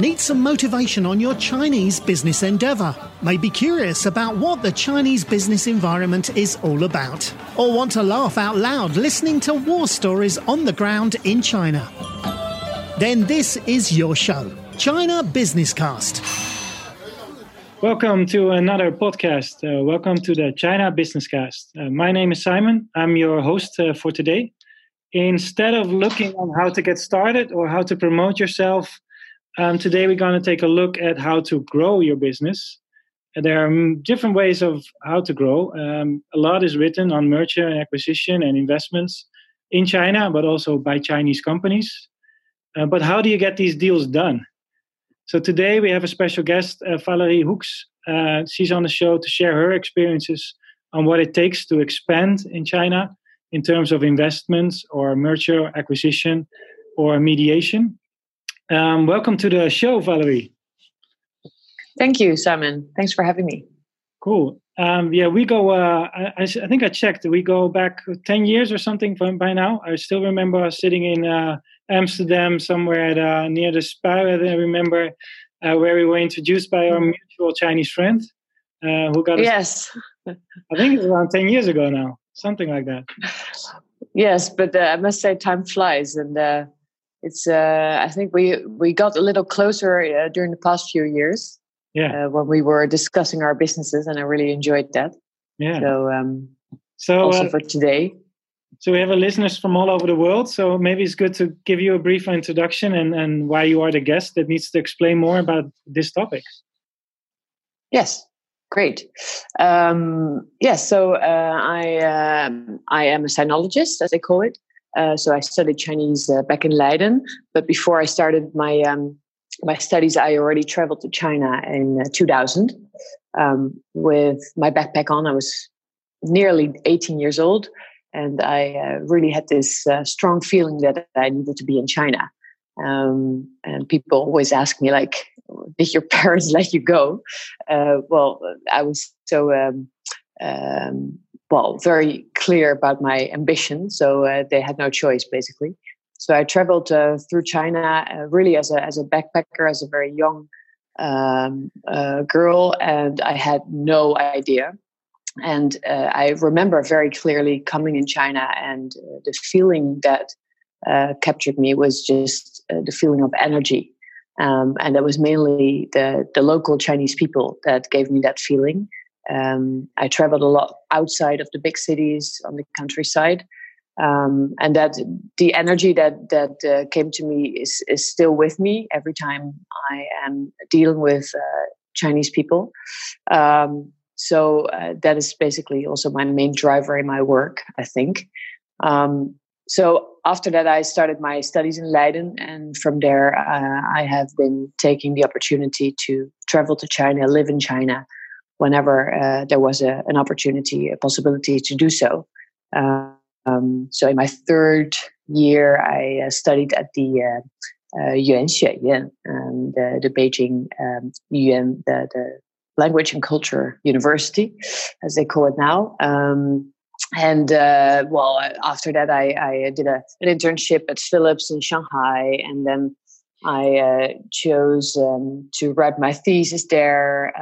Need some motivation on your Chinese business endeavor? May be curious about what the Chinese business environment is all about? Or want to laugh out loud listening to war stories on the ground in China? Then this is your show, China Business Cast. Welcome to another podcast. Uh, welcome to the China Business Cast. Uh, my name is Simon. I'm your host uh, for today. Instead of looking on how to get started or how to promote yourself, um, today we're going to take a look at how to grow your business. There are different ways of how to grow. Um, a lot is written on merger and acquisition and investments in China, but also by Chinese companies. Uh, but how do you get these deals done? So today we have a special guest, uh, Valerie Hoeks. Uh, she's on the show to share her experiences on what it takes to expand in China in terms of investments or merger acquisition or mediation. Um, welcome to the show, Valerie. Thank you, Simon. Thanks for having me. Cool. Um, yeah, we go. Uh, I, I, think I checked. We go back ten years or something from by now. I still remember sitting in uh, Amsterdam, somewhere at, uh, near the spa. I remember uh, where we were introduced by our mutual Chinese friend, uh, who got. Us, yes. I think it's around ten years ago now, something like that. Yes, but uh, I must say, time flies, and it's uh, i think we we got a little closer uh, during the past few years yeah. uh, when we were discussing our businesses and i really enjoyed that. Yeah. So um so also uh, for today. so we have listeners from all over the world so maybe it's good to give you a brief introduction and and why you are the guest that needs to explain more about this topic. Yes. Great. Um yes so uh, i um, i am a sinologist as they call it uh, so I studied Chinese uh, back in Leiden, but before I started my um, my studies, I already traveled to China in uh, 2000 um, with my backpack on. I was nearly 18 years old, and I uh, really had this uh, strong feeling that I needed to be in China. Um, and people always ask me, like, "Did your parents let you go?" well, I was so. Well, very clear about my ambition. So uh, they had no choice, basically. So I traveled uh, through China uh, really as a as a backpacker, as a very young um, uh, girl, and I had no idea. And uh, I remember very clearly coming in China, and uh, the feeling that captured me was just the feeling of energy. Um, and it was mainly the the local Chinese people that gave me that feeling. Um, I traveled a lot outside of the big cities on the countryside, um, and that the energy that that uh, came to me is is still with me every time I am dealing with uh, Chinese people. Um, so uh, that is basically also my main driver in my work, I think. Um, so after that, I started my studies in Leiden, and from there, uh, I have been taking the opportunity to travel to China, live in China whenever uh, there was a, an opportunity, a possibility to do so. Um, so in my third year, I uh, studied at the uh, uh, Yuan um, the, the Beijing um, Yuan, the, the Language and Culture University, as they call it now. Um, and uh, well, after that, I, I did a, an internship at Philips in Shanghai, and then I uh, chose um, to write my thesis there.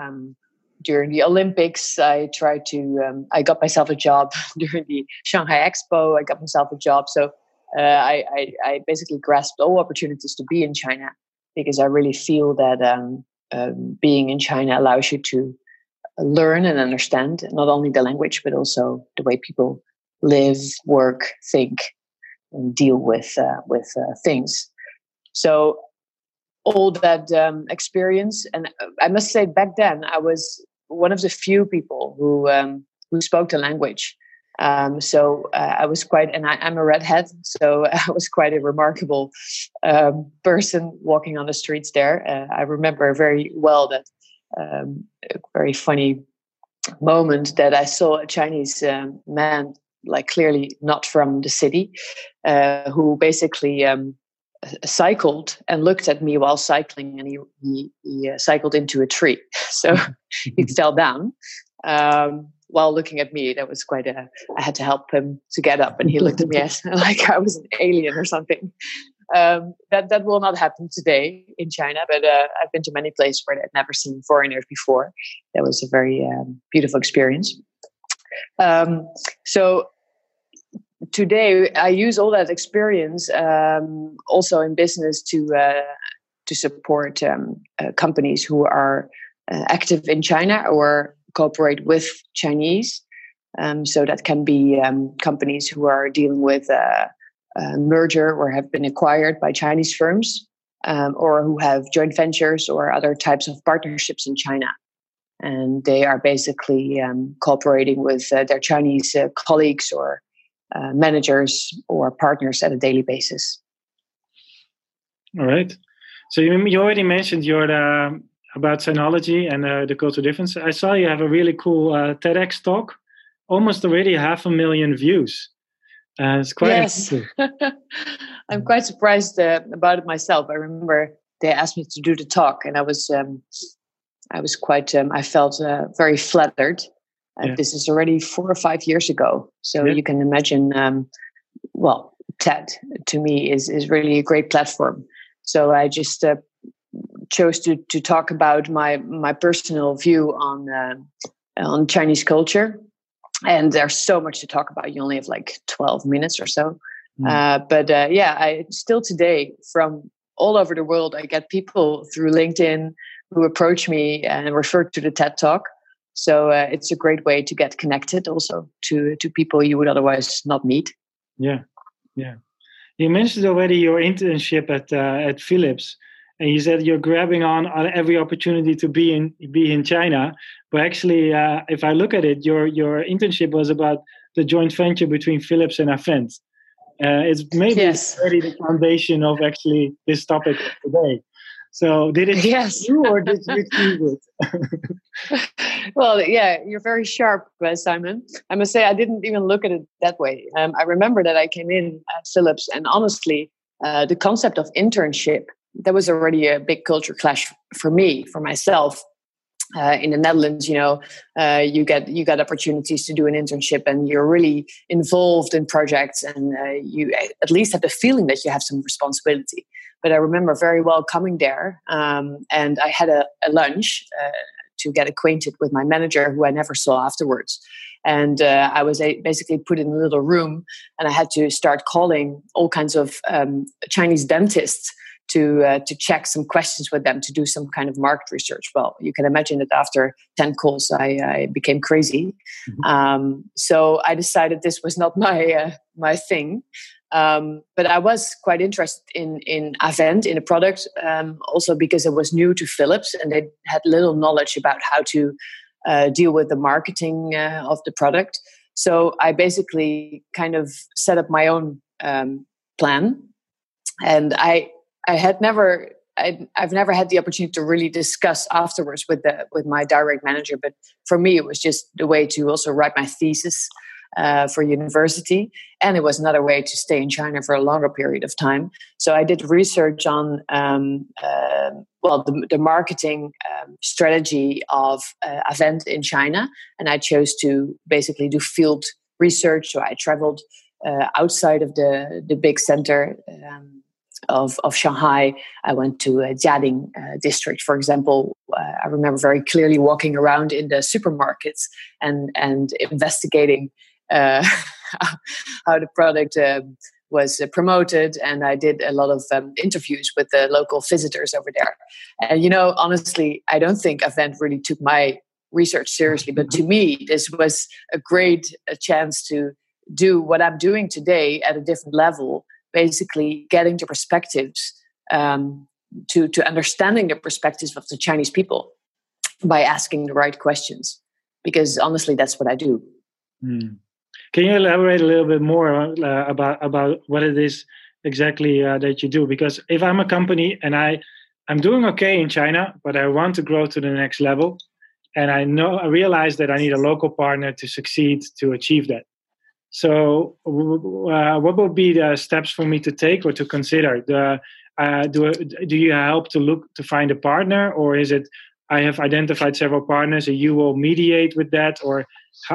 During the Olympics, I tried to, um, I got myself a job during the Shanghai Expo. I got myself a job. So uh, I, I, I, basically grasped all opportunities to be in China because I really feel that um, um, being in China allows you to learn and understand not only the language, but also the way people live, work, think, and deal with, uh, with uh, things. So all that um, experience. And uh, I must say, back then, I was one of the few people who um, who spoke the language. Um, so uh, I was quite, and I, am a redhead, so I was quite a remarkable um, person walking on the streets there. Uh, I remember very well that um, very funny moment that I saw a Chinese um, man, like clearly not from the city, uh, who basically um, cycled and looked at me while cycling and he, he, he uh, cycled into a tree so he fell down um, while looking at me that was quite a i had to help him to get up and he looked at me as like i was an alien or something um, that that will not happen today in China. But uh, I've been to many places where I've never seen foreigners before. That was a very um, beautiful experience. Um, so today I use all that experience um, also in business to uh, to support um, uh, companies who are uh, active in China or cooperate with Chinese. Um, so that can be um, companies who are dealing with a, a, merger or have been acquired by Chinese firms, um, or who have joint ventures or other types of partnerships in China. And they are basically um, cooperating with uh, their Chinese uh, colleagues or uh, managers or partners at a daily basis. All right. So you, you already mentioned your uh, about sinology and uh, the cultural difference. I saw you have a really cool uh, TEDx talk, almost already half a million views. Uh, it's quite yes. I'm quite surprised uh, about it myself. I remember they asked me to do the talk, and I was um, I was quite um, I felt uh, very flattered. Yeah. This is already four or five years ago, so yeah. you can imagine. Um, well, TED to me is is really a great platform. So I just uh, chose to to talk about my my personal view on uh, on Chinese culture, and there's so much to talk about. You only have like twelve minutes or so, mm. uh, but uh, yeah, I still today from all over the world I get people through LinkedIn who approach me and refer to the TED Talk. So uh, it's a great way to get connected also to to people you would otherwise not meet. Yeah, yeah. You mentioned already your internship at uh, at Philips and you said you're grabbing on, on every opportunity to be in be in China. But actually, uh, if I look at it, your your internship was about the joint venture between Philips and Avent. Uh, it's maybe yes. already the foundation of actually this topic today. So did it yes. you or did you choose it? well, yeah, you're very sharp, uh, Simon. I must say I didn't even look at it that way. Um, I remember that I came in at Philips, and honestly, uh, the concept of internship that was already a big culture clash for me, for myself. Uh, in the Netherlands, you know, uh, you get you get opportunities to do an internship, and you're really involved in projects, and uh, you at least have the feeling that you have some responsibility. But I remember very well coming there, um, and I had a, a lunch uh, to get acquainted with my manager, who I never saw afterwards. And uh, I was a, basically put in a little room, and I had to start calling all kinds of um, Chinese dentists to uh, to check some questions with them to do some kind of market research. Well, you can imagine that after ten calls, I, I became crazy. Mm-hmm. Um, so I decided this was not my uh, my thing. Um, but I was quite interested in in Avent in a product, um, also because it was new to Philips and they had little knowledge about how to uh, deal with the marketing uh, of the product. So I basically kind of set up my own um, plan, and I I had never I, have never had the opportunity to really discuss afterwards with the with my direct manager. But for me, it was just the way to also write my thesis uh, for university, and it was another way to stay in China for a longer period of time. So I did research on um, uh, well the, the marketing um, strategy of uh, Avent in China, and I chose to basically do field research. So I traveled uh, outside of the the big center. Um, of, of Shanghai. I went to uh, Jiading uh, district, for example. Uh, I remember very clearly walking around in the supermarkets and and investigating uh, how the product um, was uh, promoted. And I did a lot of um, interviews with the local visitors over there. And you know, honestly, I don't think Avent really took my research seriously, but to me, this was a great a chance to do what I'm doing today at a different level basically getting the perspectives um, to to understanding the perspectives of the Chinese people by asking the right questions. Because honestly, that's what I do. Mm. Can you elaborate a little bit more uh, about about what it is exactly uh, that you do? Because if I'm a company and I I'm doing okay in China, but I want to grow to the next level, and I know I realize that I need a local partner to succeed to achieve that. So, uh, what would be the steps for me to take or to consider? The, uh, do do you help to look to find a partner, or is it I have identified several partners and you will mediate with that, or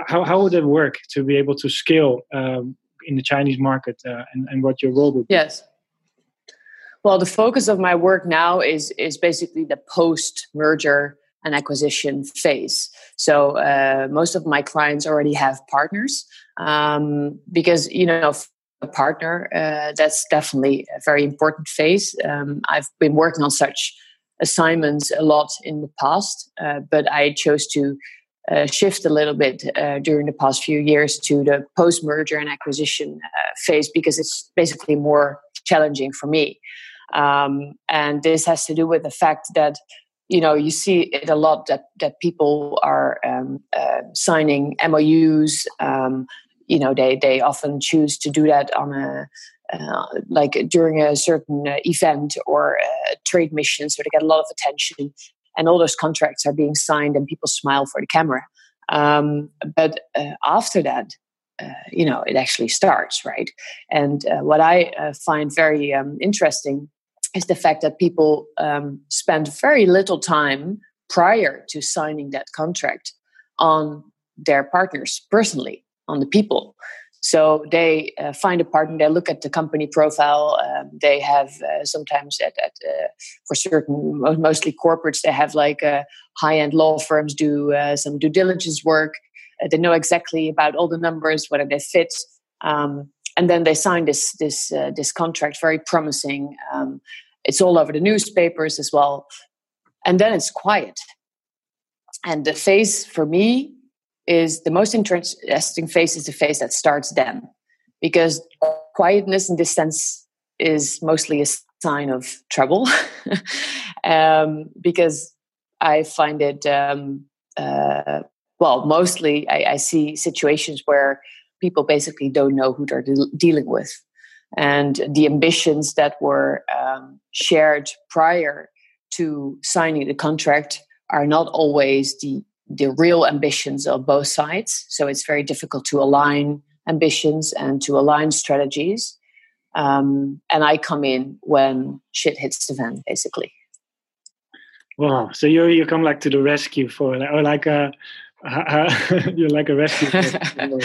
how how would it work to be able to scale um, in the Chinese market, uh, and and what your role would be? Yes. Well, the focus of my work now is is basically the post merger and acquisition phase. So uh, most of my clients already have partners um, because you know a partner uh, that's definitely a very important phase. Um, I've been working on such assignments a lot in the past, uh, but I chose to uh, shift a little bit uh, during the past few years to the post merger and acquisition uh, phase because it's basically more challenging for me. Um, and this has to do with the fact that you know you see it a lot that that people are um, uh, signing MOUs. Um, you know they they often choose to do that on a uh, like during a certain uh, event or a trade mission, so they get a lot of attention and all those contracts are being signed and people smile for the camera. Um, but uh, after that uh, you know it actually starts right? And uh, what i uh, find very um, interesting is the fact that people um, spend very little time prior to signing that contract on their partners personally on the people so they uh, find a partner, they look at the company profile. Um, they have uh, sometimes at, at uh, for certain, mostly corporates, they have like uh, high end law firms do uh, some due diligence work. Uh, they know exactly about all the numbers, whether they fit. Um, and then they sign this this this contract, very promising. Um, it's all over the newspapers as well. And then it's quiet. And the phase for me is the most interesting phase is the phase that starts then because quietness this sense is mostly a sign of trouble. Um, because i find it um, uh, well mostly I, I, see situations where people basically don't know who they're de- dealing with. And the ambitions that were um, shared prior to signing the contract are not always the the real ambitions of both sides. So it's very difficult to align ambitions and to align strategies. Um, and I come in when shit hits the fan, basically. Wow! So you you come like to the rescue for or like a you're like a rescue.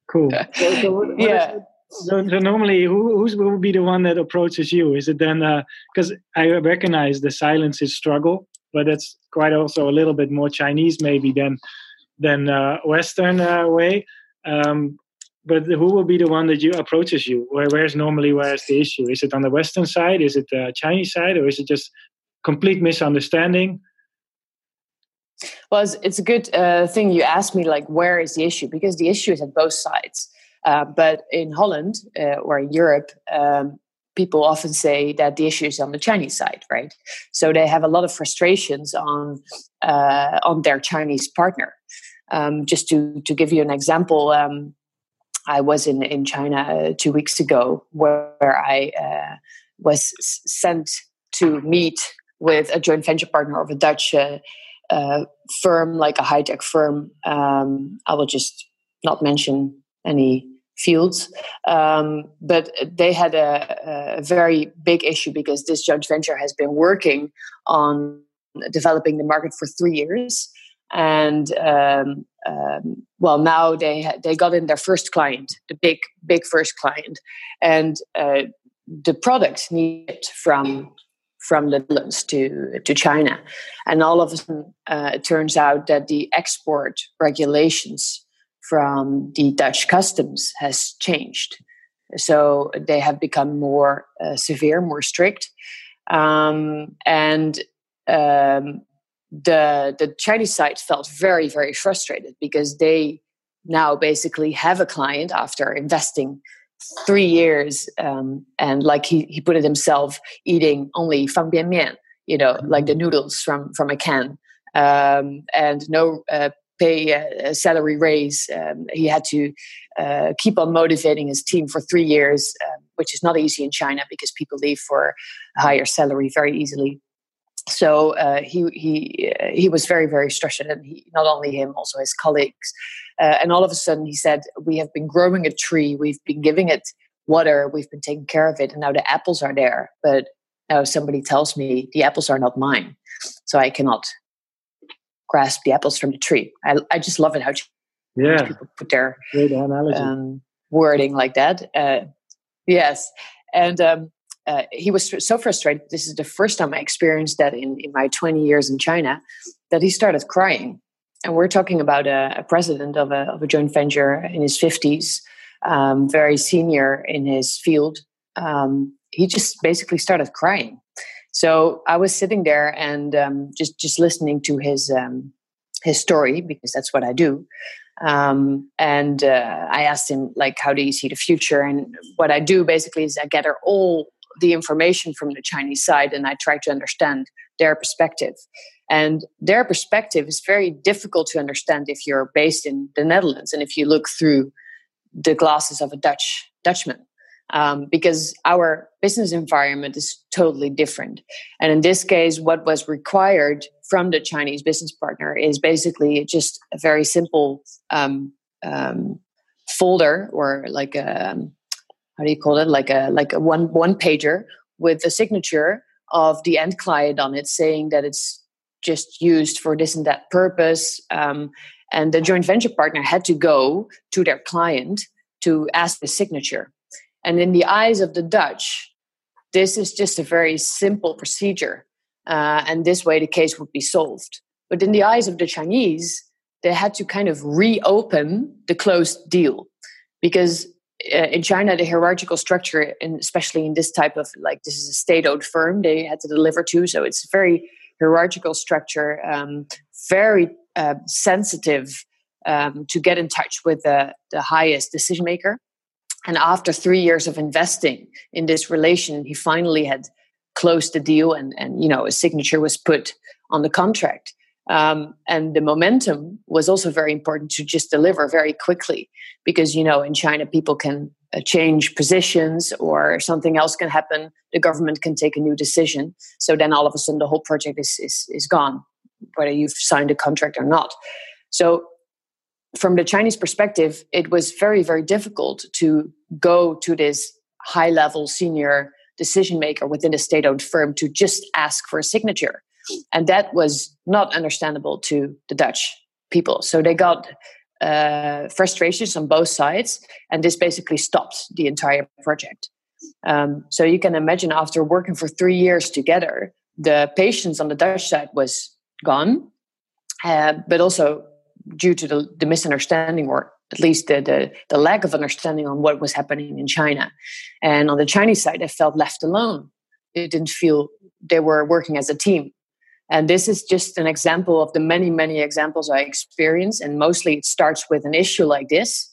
cool. So, so what, what yeah. So, so, normally, who who's will be the one that approaches you? Is it then because uh, I recognize the silence is struggle, but that's quite also a little bit more Chinese maybe than than uh, Western uh, way. Um, but who will be the one that you approaches you? Where where's normally where's the issue? Is it on the Western side? Is it the Chinese side, or is it just complete misunderstanding? Well, it's, it's a good uh, thing you asked me. Like, where is the issue? Because the issue is at both sides. Uh, but in Holland uh, or in Europe, um, people often say that the issue is on the Chinese side, right? So they have a lot of frustrations on uh, on their Chinese partner. Um, just to to give you an example, um, I was in in China uh, two weeks ago, where I uh, was sent to meet with a joint venture partner of a Dutch uh, uh, firm, like a high tech firm. Um, I will just not mention any fields. Um, but they had a, a, very big issue because this joint venture has been working on developing the market for three years. And um, um, well, now they they got in their first client, the big big first client, and uh, the product needed from from the Netherlands to to China, and all of a sudden uh, it turns out that the export regulations from the Dutch customs has changed. So they have become more uh, severe, more strict. Um, and um, the, the Chinese side felt very, very frustrated because they now basically have a client after investing three years um, and like he, he put it himself eating only fang bian mian you know like the noodles from from a can um, and no uh, pay a, salary raise. Um, he had to uh, keep on motivating his team for three years, uh, which is not easy in China because people leave for higher salary very easily. So uh, he he uh, he was very very stressed, and he, not only him, also his colleagues. Uh, and all of a sudden, he said, "We have been growing a tree. We've been giving it water. We've been taking care of it, and now the apples are there. But now somebody tells me the apples are not mine, so I cannot grasp the apples from the tree. I, I just love it how yeah. people put their um, wording like that. Uh, yes, and um, uh, he was so frustrated. This is the first time I experienced that in, in my 20 years in China, that he started crying. And we're talking about a, a president of a, of a joint venture in his 50s, um, very senior in his field. Um, he just basically started crying. So I was sitting there and um, just just listening to his um, his story because that's what I do. Um, and uh, I asked him like, "How do you see the future?" And what I do basically is I gather all the information from the Chinese side and I try to understand their perspective. And their perspective is very difficult to understand if you're based in the Netherlands and if you look through the glasses of a Dutch Dutchman. Um, because our business environment is totally different. And in this case, what was required from the Chinese business partner is basically just a very simple um, um, folder or like a um, how do you call it? Like a like a one one pager with the signature of the end client on it saying that it's just used for this and that purpose. Um, and the joint venture partner had to go to their client to ask the signature and in the eyes of the dutch this is just a very simple procedure uh, and this way the case would be solved but in the eyes of the chinese they had to kind of reopen the closed deal because uh, in China, the hierarchical structure, especially in this type of like this is a state-owned firm, they had to deliver to, so it's very hierarchical structure, um, very uh, sensitive um, to get in touch with the, the highest decision maker. And after three years of investing in this relation, he finally had closed the deal, and and you know a signature was put on the contract. Um, and the momentum was also very important to just deliver very quickly because you know in china people can uh, change positions or something else can happen. The government can take a new decision. So then all of a sudden the whole project is is, is gone whether you've signed a contract or not. So from the chinese perspective it was very very difficult to go to this high level senior decision maker within a state owned firm to just ask for a signature and that was not understandable to the Dutch people. So they got uh, frustrations on both sides, and this basically stopped the entire project. Um, so you can imagine after working for three years together, the patience on the Dutch side was gone, uh, but also due to the, the, misunderstanding or at least the, the, the lack of understanding on what was happening in China. And on the Chinese side, they felt left alone. They didn't feel they were working as a team. And this is just an example of the many, many examples I experience. And mostly it starts with an issue like this.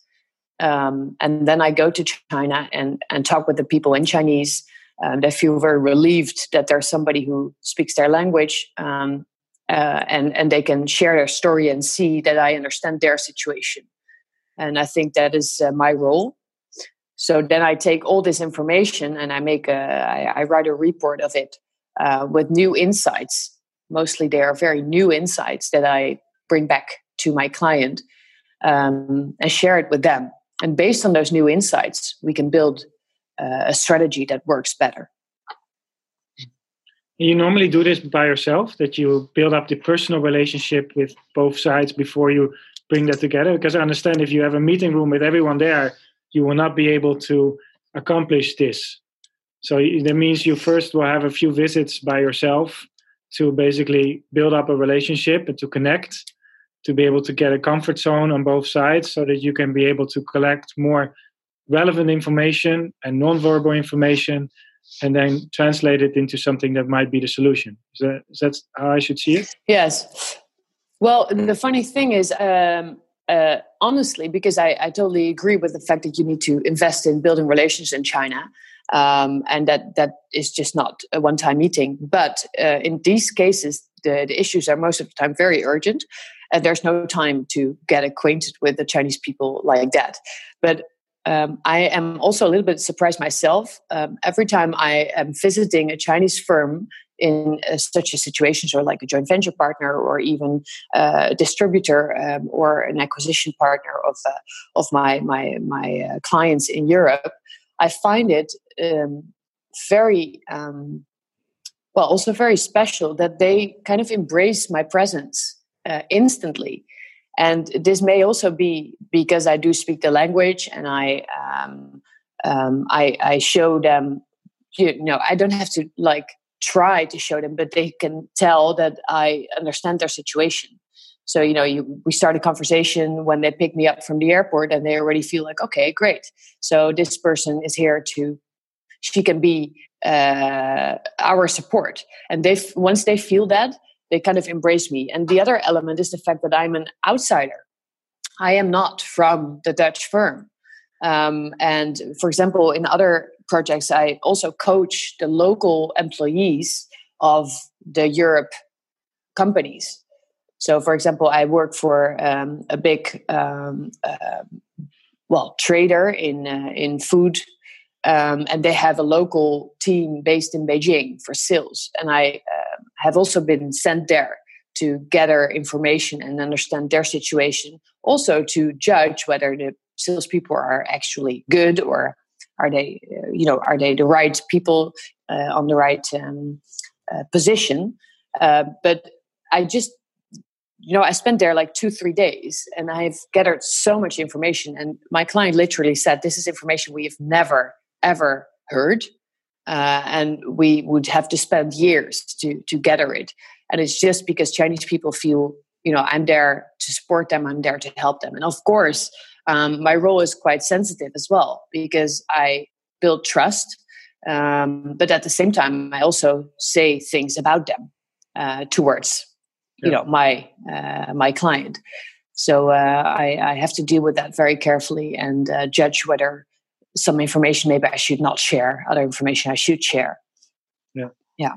Um, and then I go to China and, and talk with the people in Chinese. Um, they feel very relieved that there's somebody who speaks their language um, uh, and, and they can share their story and see that I understand their situation. And I think that is uh, my role. So then I take all this information and I make a, I, I write a report of it uh, with new insights mostly they are very new insights that I bring back to my client um, and share it with them. And based on those new insights, we can build uh, a strategy that works better. You normally do this by yourself, that you build up the personal relationship with both sides before you bring that together. Because I understand if you have a meeting room with everyone there, you will not be able to accomplish this. So that means you first will have a few visits by yourself to basically build up a relationship and to connect to be able to get a comfort zone on both sides so that you can be able to collect more relevant information and non-verbal information and then translate it into something that might be the solution is that, is that how i should see it yes well the funny thing is um, uh, honestly because I, I totally agree with the fact that you need to invest in building relations in china um, and that that is just not a one-time meeting. But uh, in these cases, the, the issues are most of the time very urgent, and there's no time to get acquainted with the Chinese people like that. But um, I am also a little bit surprised myself. Um, every time I am visiting a Chinese firm in uh, such a situation, so like a joint venture partner or even uh, a distributor um, or an acquisition partner of uh, of my my my uh, clients in Europe, I find it um, very um, well, also very special that they kind of embrace my presence uh, instantly. And this may also be because I do speak the language and I um, um, I, I, show them you know I don't have to like try to show them, but they can tell that I understand their situation. So you know, you, we start a conversation when they pick me up from the airport, and they already feel like, okay, great. So this person is here to, she can be uh, our support, and they once they feel that, they kind of embrace me. And the other element is the fact that I'm an outsider. I am not from the Dutch firm. Um, and for example, in other projects, I also coach the local employees of the Europe companies. So, for example, I work for um, a big, um, uh, well, trader in uh, in food, um, and they have a local team based in Beijing for sales. And I uh, have also been sent there to gather information and understand their situation, also to judge whether the salespeople are actually good or are they, uh, you know, are they the right people uh, on the right um, uh, position? Uh, but I just, you know, I spent there like two, three days, and I've gathered so much information. And my client literally said, "This is information we have never ever heard." Uh, and we would have to spend years to to gather it. And it's just because Chinese people feel, you know, I'm there to support them, I'm there to help them. And of course, um, my role is quite sensitive as well because I build trust. Um, but at the same time, I also say things about them uh, towards, yeah. you know, my uh, my client. So uh, I, I, have to deal with that very carefully and uh, judge whether some information maybe I should not share, other information I should share. Yeah. Yeah.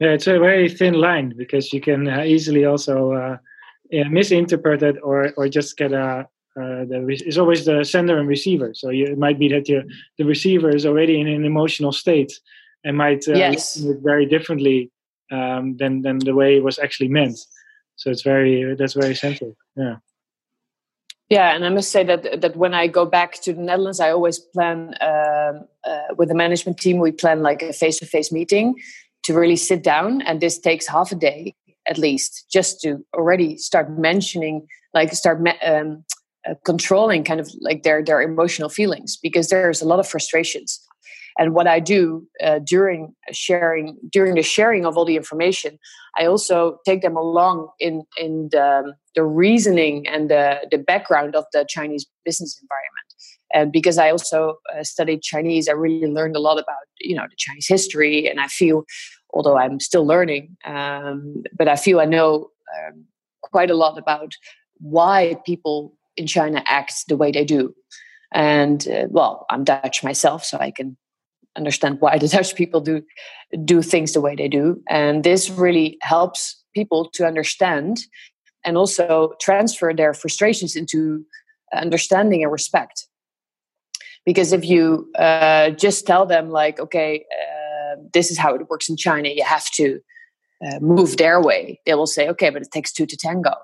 Yeah, it's a very thin line because you can uh, easily also uh, yeah, misinterpret it or or just get a uh, the it's always the sender and receiver. So you, it might be that you, the receiver is already in an emotional state and might uh, yes. it very differently um, than than the way it was actually meant. So it's very that's very central. Yeah. Yeah, and I must say that that when I go back to the Netherlands, I always plan uh, uh, with the management team. We plan like a face-to-face meeting to really sit down, and this takes half a day at least, just to already start mentioning, like start um, uh, controlling kind of like their their emotional feelings because there's a lot of frustrations and what i do uh, during sharing during the sharing of all the information i also take them along in in the, the reasoning and the, the background of the chinese business environment and because i also uh, studied chinese i really learned a lot about you know the chinese history and i feel although i'm still learning um, but i feel i know um, quite a lot about why people in China act the way they do. And uh, well, I'm Dutch myself, so I can understand why the Dutch people do do things the way they do. And this really helps people to understand and also transfer their frustrations into understanding and respect. Because if you uh, just tell them like, okay, uh, this is how it works in China, you have to uh, move their way, they will say, okay, but it takes two to tango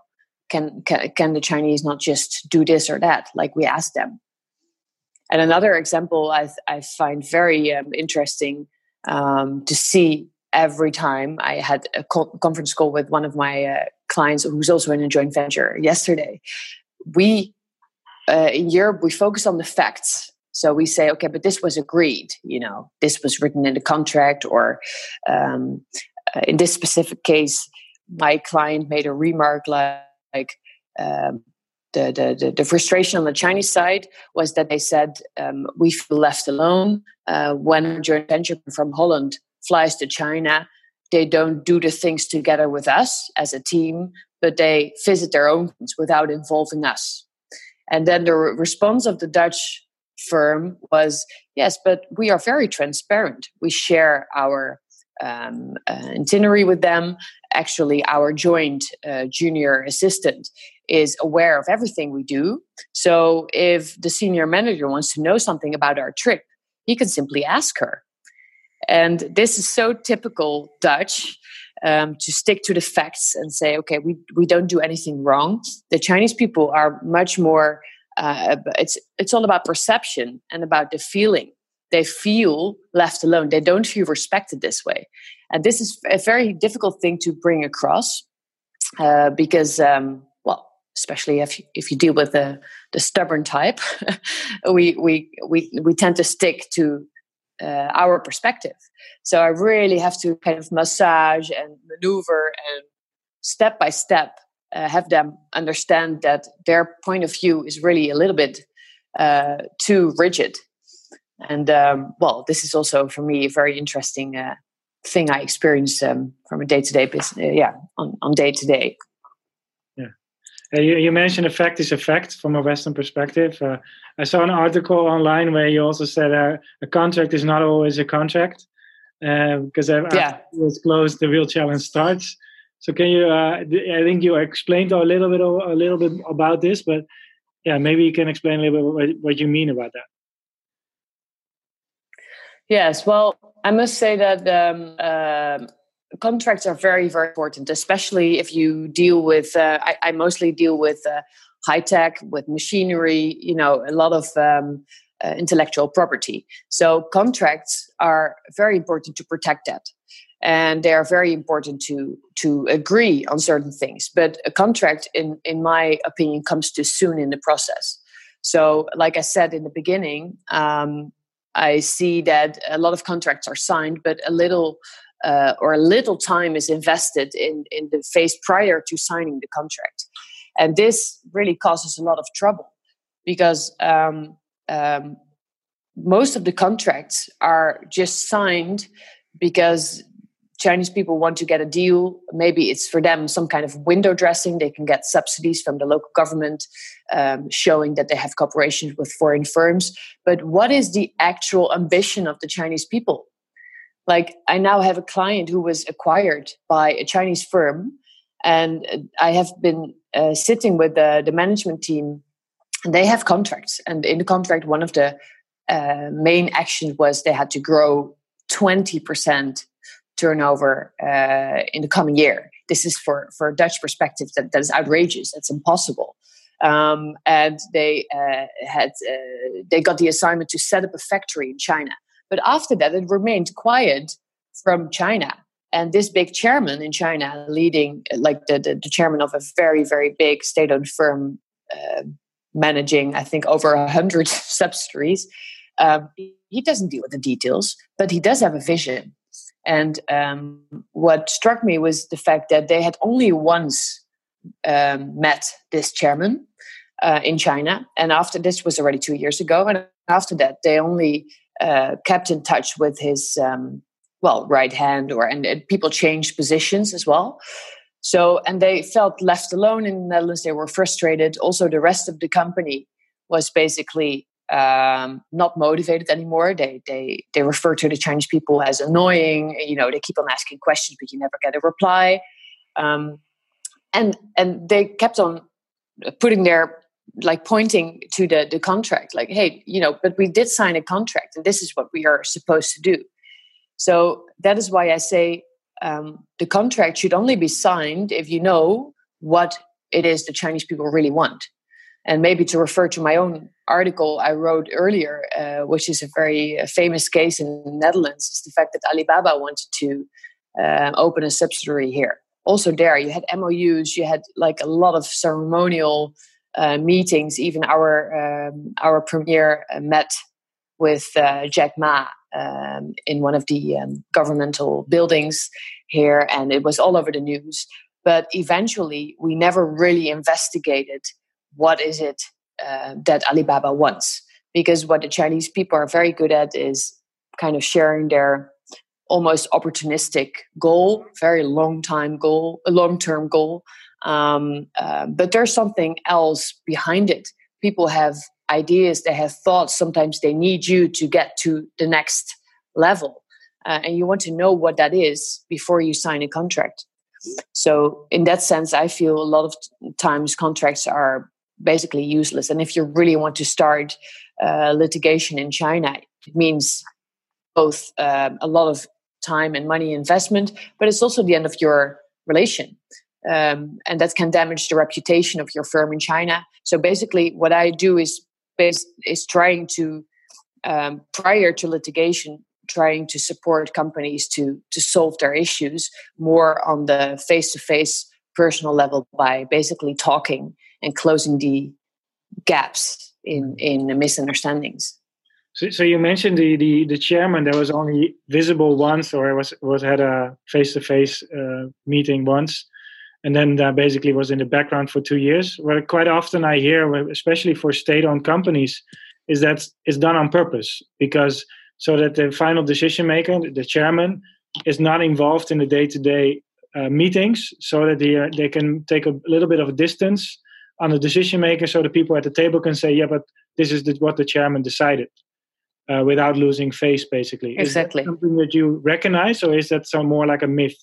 can, can, can the Chinese not just do this or that like we asked them? And another example I, I find very um, interesting um, to see every time I had a co- conference call with one of my uh, clients who's also in a joint venture yesterday. We uh, in Europe we focus on the facts. So we say, okay, but this was agreed. You know, this was written in the contract, or um, uh, in this specific case, my client made a remark like like um, the, the, the, frustration on the Chinese side was that they said um, we feel left alone uh, when a joint venture from Holland flies to China. They don't do the things together with us as a team, but they visit their own without involving us. And then the response of the Dutch firm was, yes, but we are very transparent. We share our um, uh, itinerary with them. Actually, our joint uh, junior assistant is aware of everything we do. So if the senior manager wants to know something about our trip, he can simply ask her. And this is so typical Dutch um, to stick to the facts and say, okay, we, we don't do anything wrong. The Chinese people are much more, uh, it's, it's all about perception and about the feeling they feel left alone. They don't feel respected this way. And this is a very difficult thing to bring across uh, because, um, well, especially if you, if you deal with the, the stubborn type, we, we, we, we tend to stick to uh, our perspective. So I really have to kind of massage and maneuver and step by step uh, have them understand that their point of view is really a little bit uh, too rigid. And um, well, this is also for me a very interesting uh, thing I experience um, from a day to day business. yeah, on on day to day. You, you mentioned effect is effect from a Western perspective. Uh, I saw an article online where you also said uh, a contract is not always a contract because uh, yeah. it's closed, the real challenge starts. So can you? Uh, I think you explained a little bit a little bit about this, but yeah, maybe you can explain a little bit what, what you mean about that. Yes, well, I must say that um, uh, contracts are very, very important, especially if you deal with. Uh, I, I, mostly deal with uh, high tech, with machinery. You know, a lot of um, uh, intellectual property. So contracts are very important to protect that and they are very important to to agree on certain things but a contract in in my opinion comes too soon in the process so like i said in the beginning um, i see that a lot of contracts are signed but a little uh, or a little time is invested in in the phase prior to signing the contract and this really causes a lot of trouble because um, um, most of the contracts are just signed because Chinese people want to get a deal. Maybe it's for them some kind of window dressing. They can get subsidies from the local government, um, showing that they have cooperation with foreign firms. But what is the actual ambition of the Chinese people? Like, I now have a client who was acquired by a Chinese firm, and I have been uh, sitting with the, the management team, they have contracts. And in the contract, one of the uh, main actions was they had to grow 20% turnover uh, in the coming year. This is for for a Dutch perspective that, that is outrageous. That's impossible. Um, and they uh, had uh, they got the assignment to set up a factory in China. But after that, it remained quiet from China. And this big chairman in China, leading like the, the, the chairman of a very very big state-owned firm, uh, managing I think over a hundred subsidiaries. Um, he doesn't deal with the details, but he does have a vision and um, what struck me was the fact that they had only once um, met this chairman uh, in China. And after this was already two years ago. And after that, they only uh, kept in touch with his, um, well, right hand, or and, and people changed positions as well. So, and they felt left alone in the Netherlands. They were frustrated. Also, the rest of the company was basically um, not motivated anymore. They they they refer to the Chinese people as annoying. You know, they keep on asking questions, but you never get a reply. Um, and and they kept on putting their like pointing to the the contract, like, hey, you know, but we did sign a contract, and this is what we are supposed to do. So that is why I say um, the contract should only be signed if you know what it is the Chinese people really want. And maybe to refer to my own article I wrote earlier, uh, which is a very uh, famous case in the Netherlands, is the fact that Alibaba wanted to uh, open a subsidiary here. Also, there you had MOUs, you had like a lot of ceremonial uh, meetings. Even our um, our premier uh, met with uh, Jack Ma um, in one of the um, governmental buildings here, and it was all over the news. But eventually, we never really investigated what is it uh, that Alibaba wants. Because what the Chinese people are very good at is kind of sharing their almost opportunistic goal, very long time goal, a long term goal. Um, uh, but there's something else behind it. People have ideas, they have thoughts. Sometimes they need you to get to the next level. Uh, and you want to know what that is before you sign a contract. So, in that sense, I feel a lot of times contracts are basically useless. And if you really want to start uh, litigation in China, it means both um, a lot of time and money investment, but it's also the end of your relation. Um, and that can damage the reputation of your firm in China. So basically, what I do is is, trying to um, prior to litigation, trying to support companies to to solve their issues more on the face to face personal level by basically talking and closing the gaps in in the misunderstandings. So, so you mentioned the, the the chairman that was only visible once, or was was had a face to face meeting once, and then that basically was in the background for two years. What quite often I hear, especially for state-owned companies, is that it's done on purpose because so that the final decision maker, the chairman, is not involved in the day-to-day uh, meetings, so that they uh, they can take a little bit of a distance on the decision maker, so the people at the table can say, "Yeah, but this is the, what the chairman decided." uh, without losing face, basically. Exactly. Is that something that you recognize, or is that some more like a myth?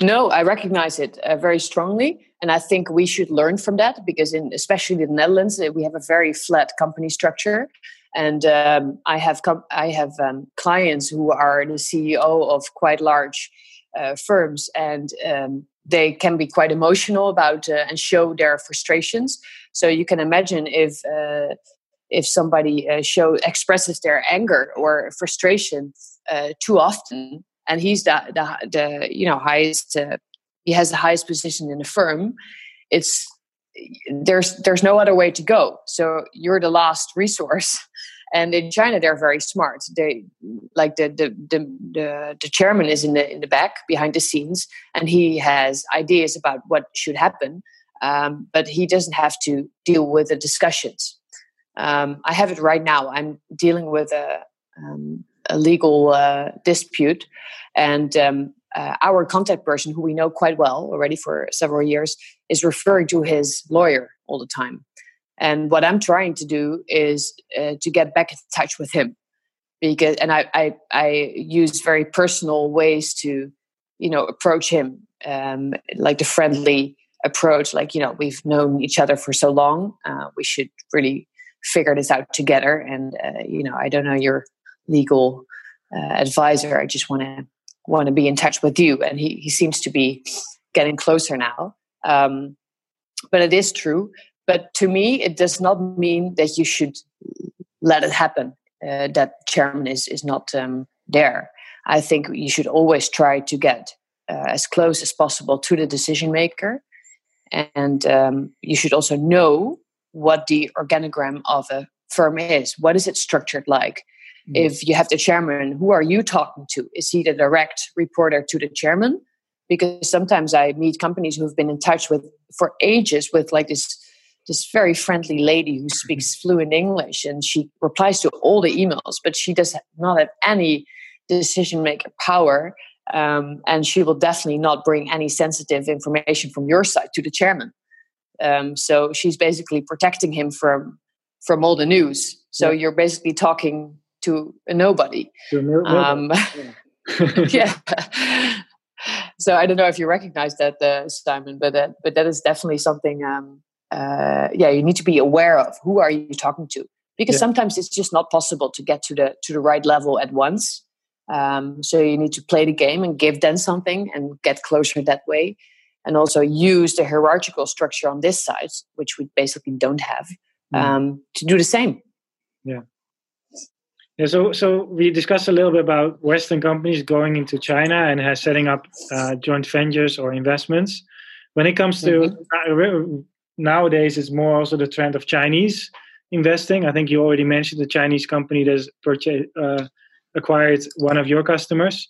No, I recognize it uh, very strongly, and I think we should learn from that because, in especially in the Netherlands, uh, we have a very flat company structure, and um, I have com- I have um, clients who are the CEO of quite large uh, firms, and um, they can be quite emotional about uh, and show their frustrations. So you can imagine if uh, if somebody uh, show expresses their anger or frustration uh, too often and he's the, the, the you know highest uh, he has the highest position in the firm. It's there's there's no other way to go. So you're the last resource. And in china they're very smart. They like the the the, the, the chairman is in the in the back behind the scenes and he has ideas about what should happen. Um, but he doesn't have to deal with the discussions. Um, I have it right now. I'm dealing with a, um, a legal uh, dispute, and um, uh, our contact person, who we know quite well already for several years, is referring to his lawyer all the time. And what I'm trying to do is uh, to get back in touch with him, because and I, I, I use very personal ways to, you know, approach him, um, like the friendly approach, like you know we've known each other for so long, uh, we should really figure this out together. And uh, you know, I don't know your legal uh, advisor. I just want to want to be in touch with you. And he he seems to be getting closer now. Um, but it is true. But to me, it does not mean that you should let it happen. Uh, that chairman is is not um, there. I think you should always try to get uh, as close as possible to the decision maker, and um, you should also know what the organogram of a firm is. What is it structured like? Mm-hmm. If you have the chairman, who are you talking to? Is he the direct reporter to the chairman? Because sometimes I meet companies who've been in touch with for ages with like this this very friendly lady who speaks fluent English and she replies to all the emails, but she does not have any decision maker power. Um, and she will definitely not bring any sensitive information from your side to the chairman. Um, so she's basically protecting him from from all the news. So yeah. you're basically talking to a nobody. To um, yeah. so I don't know if you recognize that, uh, Simon, but that but that is definitely something. Um, uh, yeah, you need to be aware of who are you talking to because yeah. sometimes it's just not possible to get to the to the right level at once. Um, so you need to play the game and give them something and get closer that way and also use the hierarchical structure on this side, which we basically don't have, mm. um, to do the same. Yeah. Yeah, so so we discussed a little bit about Western companies going into China and has setting up uh, joint ventures or investments. When it comes to mm-hmm. uh, nowadays, it's more also the trend of Chinese investing. I think you already mentioned the Chinese company that's purchased, uh, acquired one of your customers.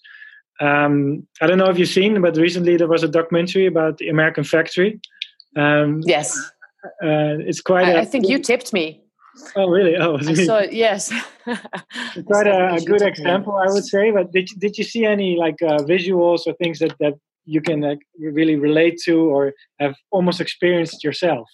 Um, I don't know if you've seen, but recently there was a documentary about the American factory. Um, yes. Uh, it's quite. I, a, I think you tipped me. Oh, really? Oh, it, yes. quite a, a good example. I would say. But did did you see any like uh, visuals or things that that you can like really relate to or have almost experienced yourself?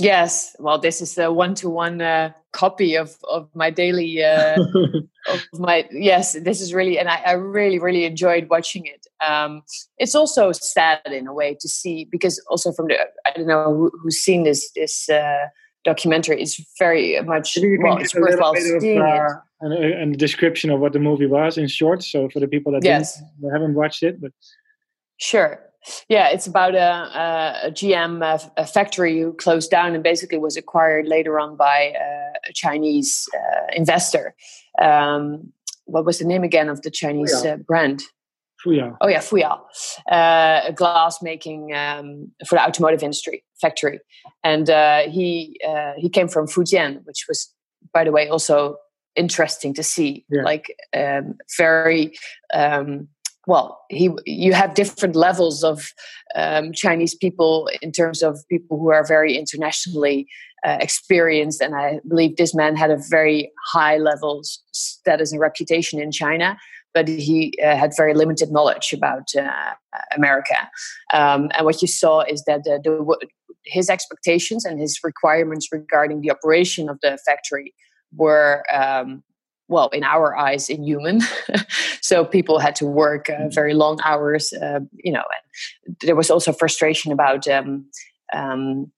Yes, well, this is a one-to-one uh, copy of of my daily uh, of my yes. This is really, and I, I really really enjoyed watching it. Um, it's also sad in a way to see because also from the I don't know who, who's seen this this uh, documentary. is very much well, it's worthwhile seeing of, uh, it. And a, description of what the movie was in short. So for the people that yes. haven't watched it, but sure yeah, it's about a, a GM a, a factory who closed down and basically was acquired later on by a Chinese uh, investor. Um, what was the name again of the Chinese uh, brand? Fuyao. Oh yeah, Fuyao, uh, a glass making um, for the automotive industry factory, and uh, he uh, he came from Fujian, which was by the way, also interesting to see. Yeah. Like um, very um, well, he you have different levels of um, Chinese people in terms of people who are very internationally uh, experienced, and I believe this man had a very high level status and reputation in China. But he uh, had very limited knowledge about uh, America, um, and what you saw is that the, the, his expectations and his requirements regarding the operation of the factory were um, well in our eyes inhuman. So people had to work uh, mm-hmm. very long hours uh, you know there was also frustration about um, um,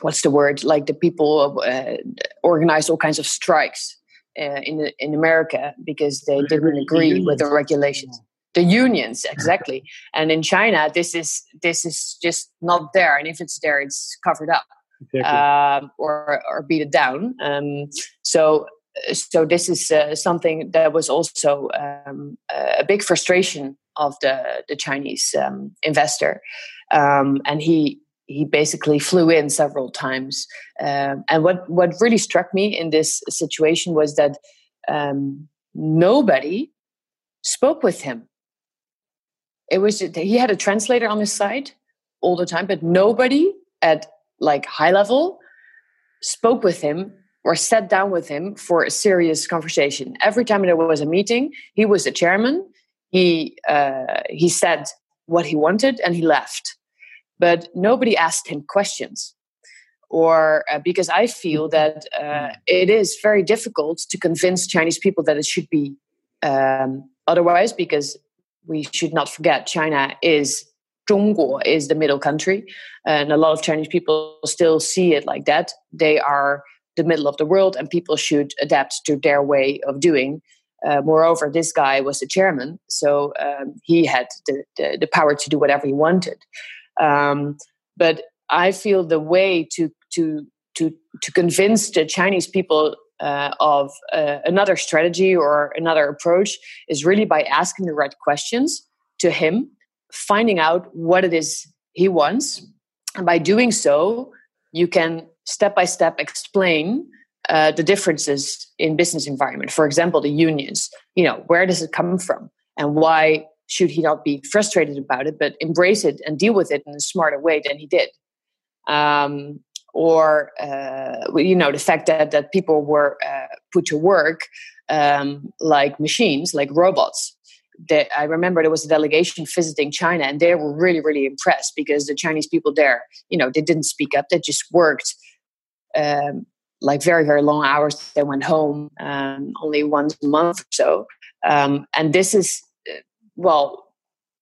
what's the word? Like the people uh, organized all kinds of strikes uh, in in America because they didn't agree with the regulations. The unions exactly. And in china this is this is just not there. And if it's there it's covered up exactly. um, or or beat it down. Um, so so this is uh, something that was also um, a big frustration of the the Chinese um, investor, um, and he he basically flew in several times. Um, and what what really struck me in this situation was that um, nobody spoke with him. It was he had a translator on his side all the time, but nobody at like high level spoke with him or sat down with him for a serious conversation. Every time there was a meeting, he was the chairman. He uh, he said what he wanted and he left, but nobody asked him questions. Or uh, because I feel that uh, it is very difficult to convince Chinese people that it should be um, otherwise, because we should not forget China is 中国 is the middle country, and a lot of Chinese people still see it like that. They are the middle of the world and people should adapt to their way of doing. Uh, moreover, this guy was the chairman, so um, he had the, the, the, power to do whatever he wanted. Um, but I feel the way to to to to convince the Chinese people uh, of uh, another strategy or another approach is really by asking the right questions to him, finding out what it is he wants, and by doing so, you can step by step explain uh, the differences in business environment. For example, the unions. You know, where does it come from, and why should he not be frustrated about it, but embrace it and deal with it in a smarter way than he did? Um, or uh, you know, the fact that that people were uh, put to work um, like machines, like robots. I remember there was a delegation visiting China, and they were really, really impressed because the Chinese people there, you know, they didn't speak up; they just worked um, like very very long hours they went home um, only once a month or so um, and this is well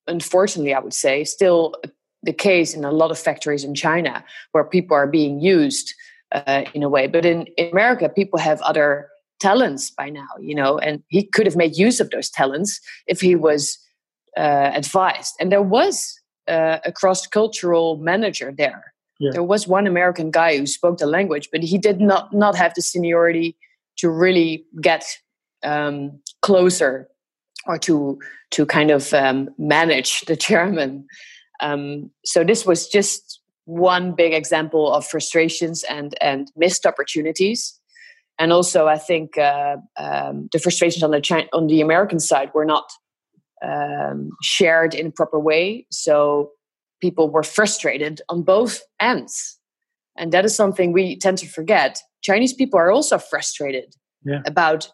unfortunately i would say still the case in a lot of factories in china where people are being used uh, in a way. But in, in america people have other talents by now you know and he could have made use of those talents if he was uh, advised. And there was uh, a cross-cultural manager there. Yeah. There was one American guy who spoke the language, but he did not not have the seniority to really get um, closer or to to kind of um, manage the chairman. Um, so this was just one big example of frustrations and and missed opportunities. And also, I think uh, um, the frustrations on the China, on the American side were not um, shared in a proper way. So people were frustrated on both ends. And that is something we tend to forget. Chinese people are also frustrated yeah. about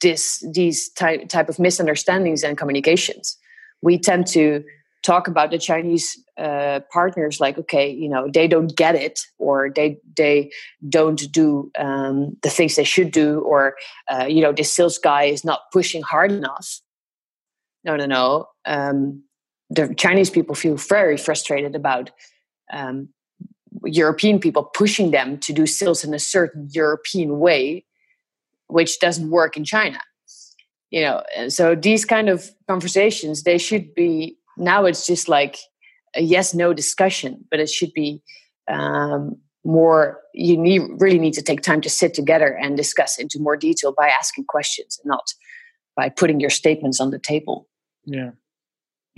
this these type type of misunderstandings and communications. We tend to talk about the Chinese uh, partners like, okay, you know, they don't get it, or they they don't do um, the things they should do, or uh, you know, this sales guy is not pushing hard enough. No, no, no. Um, the Chinese people feel very frustrated about um, European people pushing them to do sales in a certain European way, which doesn't work in China. You know, so these kind of conversations they should be now. It's just like a yes/no discussion, but it should be um, more. You need really need to take time to sit together and discuss into more detail by asking questions, and not by putting your statements on the table. Yeah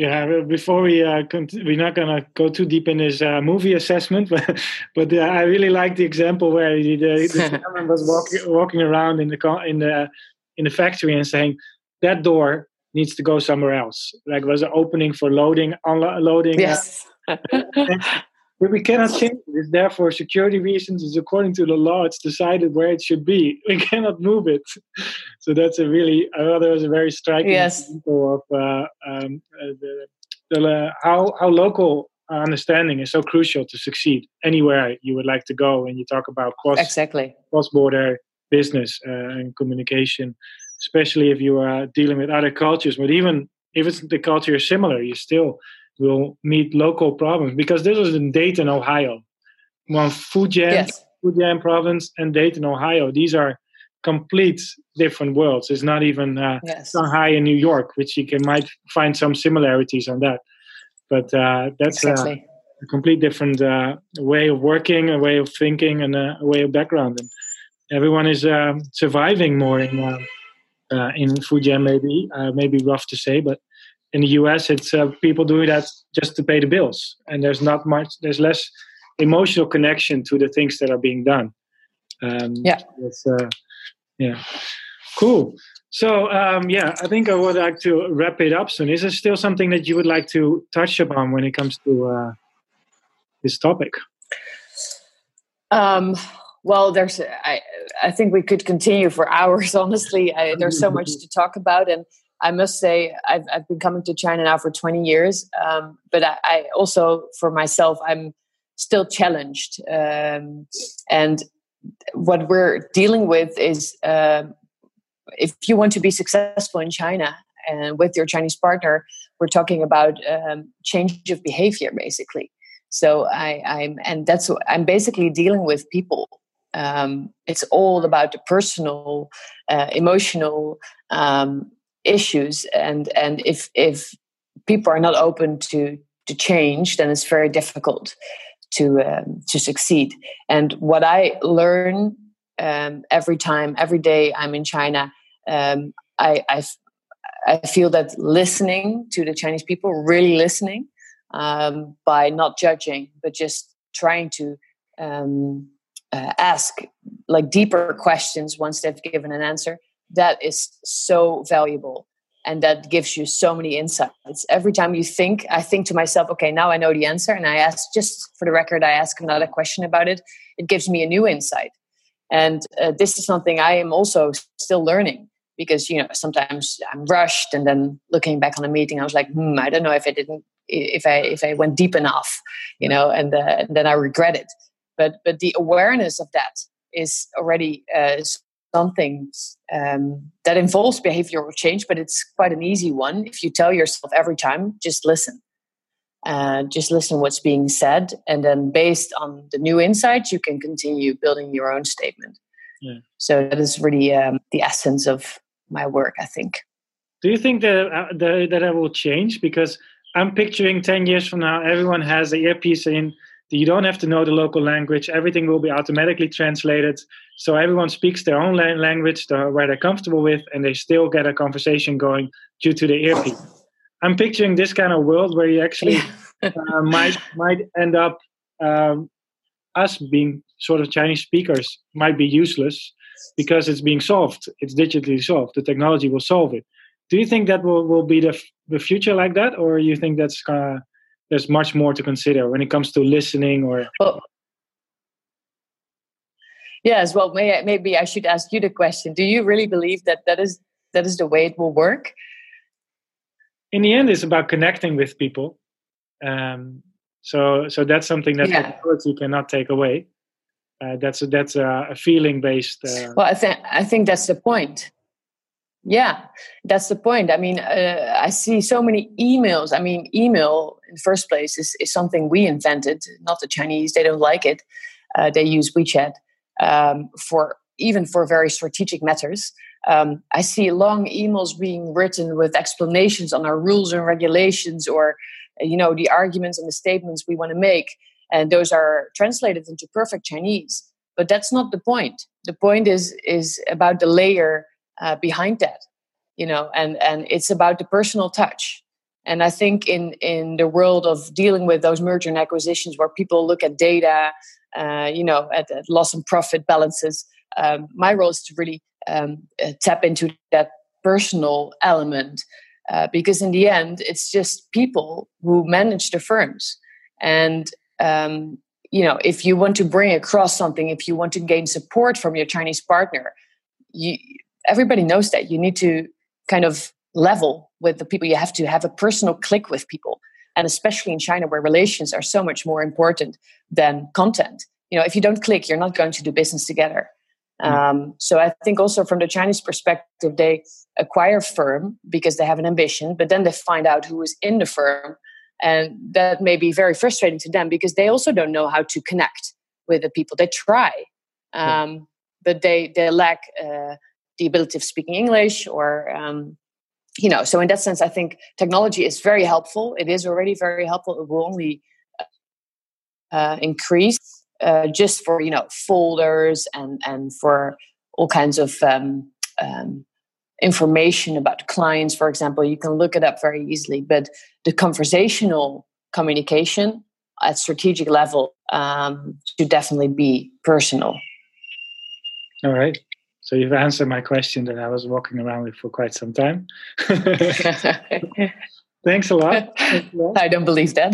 Yeah, before we uh, we're not gonna go too deep in this uh, movie assessment, but but uh, I really like the example where the, the gentleman was walking walking around in the in the in the factory and saying that door needs to go somewhere else. Like was an opening for loading, unloading. Uh, yes. but we cannot change it. It's there for security reasons. It's according to the law. It's decided where it should be. We cannot move it. So that's a really, I thought that was a very striking yes. example of uh, um, uh, the, the, uh, how how local understanding is so crucial to succeed anywhere you would like to go. When you talk about cross exactly cross border business uh, and communication, especially if you are dealing with other cultures. But even if it's the culture is similar, you still will meet local problems because this was in Dayton, Ohio. One Fujian, yes. Fujian province and Dayton, Ohio. These are complete different worlds. It's not even uh, yes. Shanghai and New York, which you can might find some similarities on that. But uh, that's uh, exactly. a complete different uh, way of working, a way of thinking, and a way of background. And everyone is um, surviving more in uh, uh, in Fujian. Maybe maybe rough to say, but in the US, it's uh, people doing that just to pay the bills, and there's not much. There's less emotional connection to the things that are being done. Um, yeah, uh, yeah, cool. So um, yeah, I think I would like to wrap it up soon. Is there still something that you would like to touch upon when it comes to uh, this topic? Um, well, there's. I I think we could continue for hours. Honestly, I, there's so much to talk about, and I must say I've, I've been coming to China now for 20 years, um, but I, I, also, for myself, I'm still challenged. Um, and what we're dealing with is uh, if you want to be successful in China and with your Chinese partner, we're talking about um, change of behavior, basically. So I, I'm, and that's what I'm basically dealing with people. Um, it's all about the personal, uh, emotional, um, issues and and if if people are not open to to change then it's very difficult to um, to succeed. And what i learn um, every time every day i'm in china um, I, I i feel that listening to the chinese people really listening um, by not judging but just trying to um, uh, ask like deeper questions once they've given an answer that is so valuable and that gives you so many insights. Every time you think i think to myself okay now i know the answer. And i ask just for the record i ask another question about it. It gives me a new insight. And uh, this is something i am also still learning because you know sometimes i'm rushed and then looking back on a meeting i was like hmm, i don't know if i didn't if i if i went deep enough you know and, uh, and then i regret it. But but the awareness of that is already uh, something um, that involves behavioral change, but it's quite an easy one. If you tell yourself every time, just listen. Uh, just listen what's being said, and then based on the new insights, you can continue building your own statement. Yeah. So that is really um, the essence of my work, I think. Do you think that uh, that that will change? Because I'm picturing ten years from now, everyone has the earpiece in you don't have to know the local language. Everything will be automatically translated. So everyone speaks their own language where they're comfortable with, and they still get a conversation going due to the earpiece. I'm picturing this kind of world where you actually uh, might might end up um, us being sort of Chinese speakers might be useless because it's being solved. It's digitally solved. The technology will solve it. Do you think that will, will be the, the future like that, or you think that's kind of there's much more to consider when it comes to listening or well, yes well may, maybe i should ask you the question. Do you really believe that that is that is the way it will work? In the end it's about connecting with people. Um, so so that's something that yeah. technology cannot take away. Uh, that's a, that's a, a feeling based uh, well i think i think that's the point yeah, that's the point. I mean, uh, I see so many emails. I mean, email in the first place is, is something we invented, not the Chinese. They don't like it. Uh, they use WeChat um, for even for very strategic matters. Um, I see long emails being written with explanations on our rules and regulations, or you know, the arguments and the statements we want to make, and those are translated into perfect Chinese. But that's not the point. The point is is about the layer uh, behind that you know and and it's about the personal touch. And I think in in the world of dealing with those merger and acquisitions, where people look at data, uh, you know, at, at, loss and profit balances, um, my role is to really um, uh, tap into that personal element, uh, because in the end, it's just people who manage the firms, and um, you know, if you want to bring across something, if you want to gain support from your Chinese partner, you everybody knows that you need to kind of level with the people. You have to have a personal click with people. And especially in China, where relations are so much more important than content. You know, if you don't click, you're not going to do business together. Mm. Um, so I think also from the Chinese perspective, they acquire firm because they have an ambition, but then they find out who is in the firm. And that may be very frustrating to them because they also don't know how to connect with the people. They try, um, but they, they lack uh, the ability of speaking English or um, you know so in that sense i think technology is very helpful. It is already very helpful. It will only uh, increase uh, just for you know folders and and for all kinds of um, um, information about clients for example. You can look it up very easily but the conversational communication at strategic level um, should definitely be personal. All right so you've answered my question that I was walking around with for quite some time. Thanks a lot. I don't believe that.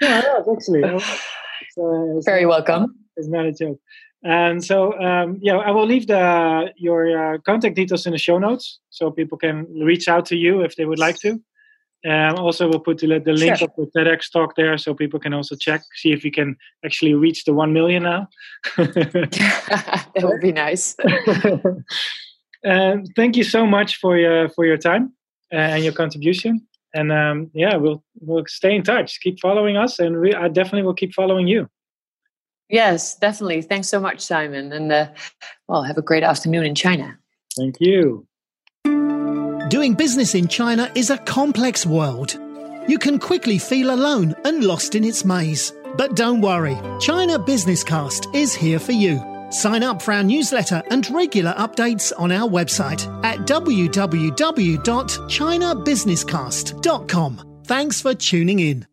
yeah, no, actually. It's, uh, it's Very not, welcome. It's not a joke. And so, um, yeah, I will leave the your uh, contact details in the show notes so people can reach out to you if they would like to. Um, also, we'll put the, the link sure. of the TEDx talk there so people can also check, see if we can actually reach the 1 million now. that would be nice. and thank you so much for your, for your time and your contribution. And um, yeah, we'll, we'll stay in touch. Keep following us, and we, I definitely will keep following you. Yes, definitely. Thanks so much, Simon. And uh, well, have a great afternoon in China. Thank you. Doing business in China is a complex world. You can quickly feel alone and lost in its maze. But don't worry, China Business Cast is here for you. Sign up for our newsletter and regular updates on our website at www.chinabusinesscast.com. Thanks for tuning in.